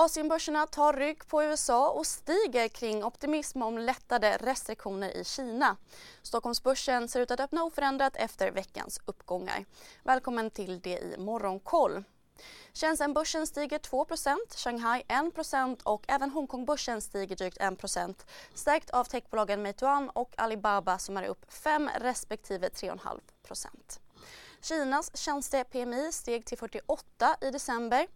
Asienbörserna tar rygg på USA och stiger kring optimism om lättade restriktioner i Kina. Stockholmsbörsen ser ut att öppna oförändrat efter veckans uppgångar. Välkommen till det i Morgonkoll. Shenzhenbörsen stiger 2% Shanghai 1% och även Hongkongbörsen stiger drygt 1 stärkt av techbolagen Meituan och Alibaba som är upp 5 respektive 3,5% Kinas tjänste-PMI steg till 48 i december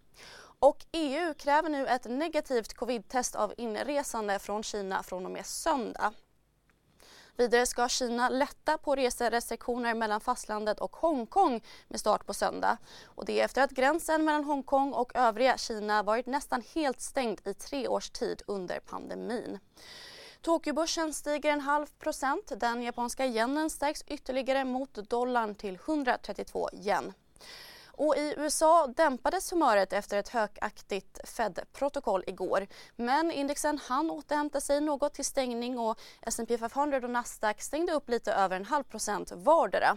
och EU kräver nu ett negativt covid-test av inresande från Kina från och med söndag. Vidare ska Kina lätta på reserestriktioner mellan fastlandet och Hongkong med start på söndag. Och det efter att gränsen mellan Hongkong och övriga Kina varit nästan helt stängd i tre års tid under pandemin. Tokyobörsen stiger en halv procent. Den japanska yenen stärks ytterligare mot dollarn till 132 yen. Och I USA dämpades humöret efter ett hökaktigt Fed-protokoll igår. Men indexen hann återhämta sig något till stängning och S&P 500 och Nasdaq stängde upp lite över en halv procent vardera.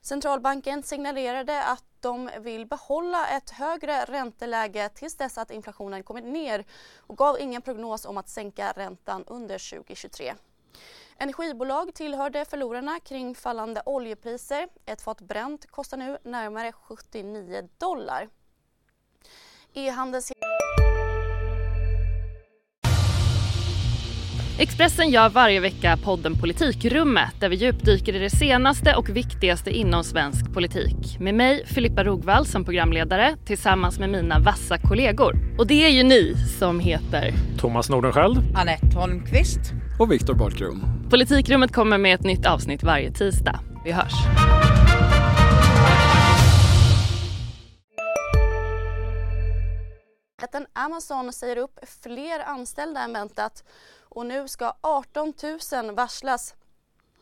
Centralbanken signalerade att de vill behålla ett högre ränteläge tills dess att inflationen kommit ner och gav ingen prognos om att sänka räntan under 2023. Energibolag tillhörde förlorarna kring fallande oljepriser. Ett fat Brent kostar nu närmare 79 dollar. E-handels... Expressen gör varje vecka podden Politikrummet där vi djupdyker i det senaste och viktigaste inom svensk politik. Med mig, Filippa Rogvall, som programledare tillsammans med mina vassa kollegor. Och det är ju ni som heter... Thomas Nordenskjöld. Anette Holmqvist. Och Viktor Bartkron. Politikrummet kommer med ett nytt avsnitt varje tisdag. Vi hörs. Amazon säger upp fler anställda än väntat och nu ska 18 000 varslas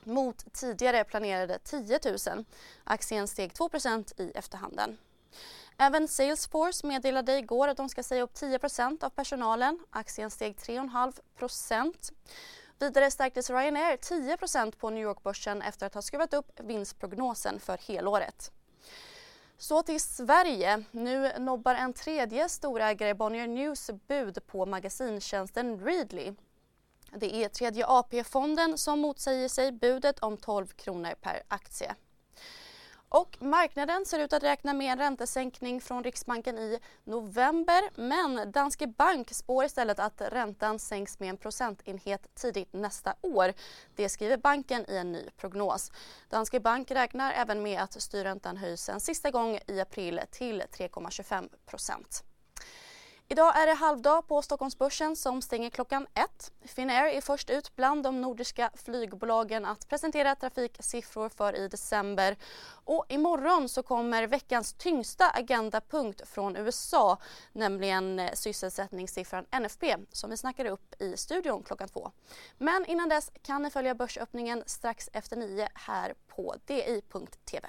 mot tidigare planerade 10 000. Aktien steg 2% i efterhanden. Även Salesforce meddelade igår att de ska säga upp 10% av personalen. Aktien steg 3,5 Vidare stärktes Ryanair 10% på New York-börsen efter att ha skruvat upp vinstprognosen för helåret. Så till Sverige. Nu nobbar en tredje storägare Bonnier News bud på magasintjänsten Readly. Det är tredje AP-fonden som motsäger sig budet om 12 kronor per aktie. Och marknaden ser ut att räkna med en räntesänkning från Riksbanken i november men Danske Bank spår istället att räntan sänks med en procentenhet tidigt nästa år. Det skriver banken i en ny prognos. Danske Bank räknar även med att styrräntan höjs en sista gång i april till 3,25 procent. Idag är det halvdag på Stockholmsbörsen som stänger klockan ett. Finnair är först ut bland de nordiska flygbolagen att presentera trafiksiffror för i december. Och imorgon så kommer veckans tyngsta agendapunkt från USA, nämligen eh, sysselsättningssiffran NFP som vi snackar upp i studion klockan två. Men innan dess kan ni följa börsöppningen strax efter nio här på di.tv.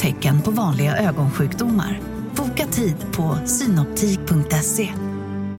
tecken på vanliga ögonsjukdomar. Boka tid på synoptik.se.